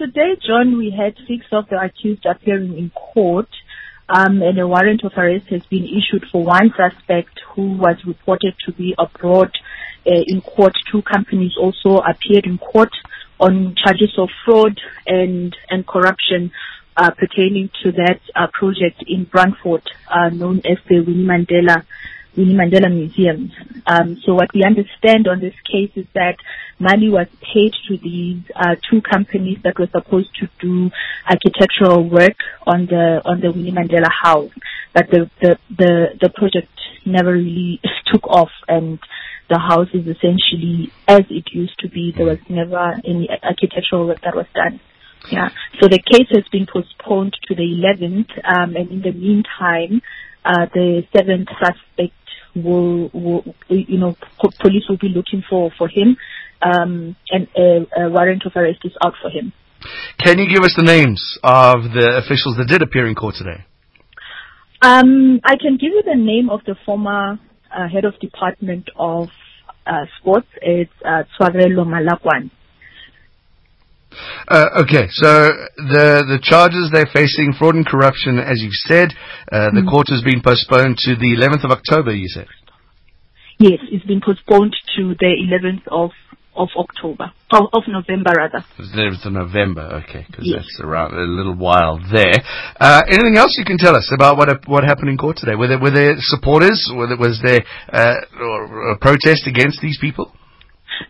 today, John, we had six of the accused appearing in court. Um, and a warrant of arrest has been issued for one suspect who was reported to be abroad uh, in court. Two companies also appeared in court on charges of fraud and and corruption uh, pertaining to that uh, project in Brandfort, uh, known as the Winnie Mandela Winnie Mandela Museum. Um, so what we understand on this case is that money was paid to these uh, two companies that were supposed to do architectural work on the on the Winnie Mandela House, but the the the, the project never really took off and the house is essentially as it used to be. There was never any architectural work that was done. Yeah. So the case has been postponed to the 11th, um, and in the meantime, uh, the seventh suspect will, will, you know, po- police will be looking for for him, um, and a, a warrant of arrest is out for him. Can you give us the names of the officials that did appear in court today? Um, I can give you the name of the former uh, head of department of uh, sports. It's uh, Tswarelo Malakwan. Uh, okay, so the the charges they're facing, fraud and corruption, as you said, uh, the Mm. court has been postponed to the 11th of October. You said. Yes, it's been postponed to the 11th of of October, of, of November rather. It's the 11th of November. Okay, because Yes. that's around a little while there. Uh, anything else you can tell us about what what happened in court today? Were there were there supporters? Were there, was there uh, a protest against these people?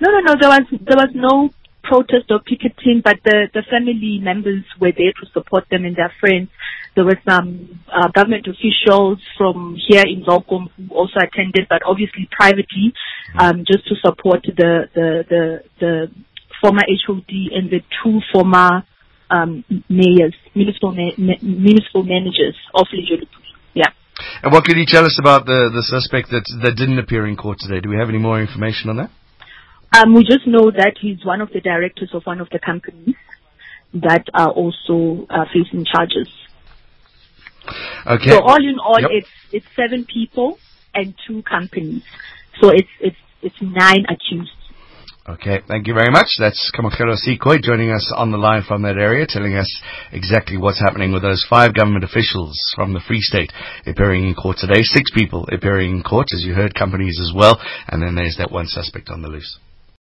No, no, no. There was there was no protest or picketing, but the the family members were there to support them and their friends. There were some uh, government officials from here in Welkom who also attended, but obviously privately, um, just to support the the the, the former HOD and the two former um, mayors, municipal ma- municipal managers of Lejweleputswa. Yeah. And what could you tell us about the the suspect that that didn't appear in court today? Do we have any more information on that? Um, we just know that he's one of the directors of one of the companies that are also uh, facing charges. Okay. So all in all, Yep. it's it's seven people and two companies. So it's it's it's nine accused. Okay, thank you very much. That's Kamakelo Sikoi joining us on the line from that area, telling us exactly what's happening with those five government officials from the Free State appearing in court today. Six people appearing in court, as you heard, companies as well, and then there's that one suspect on the loose.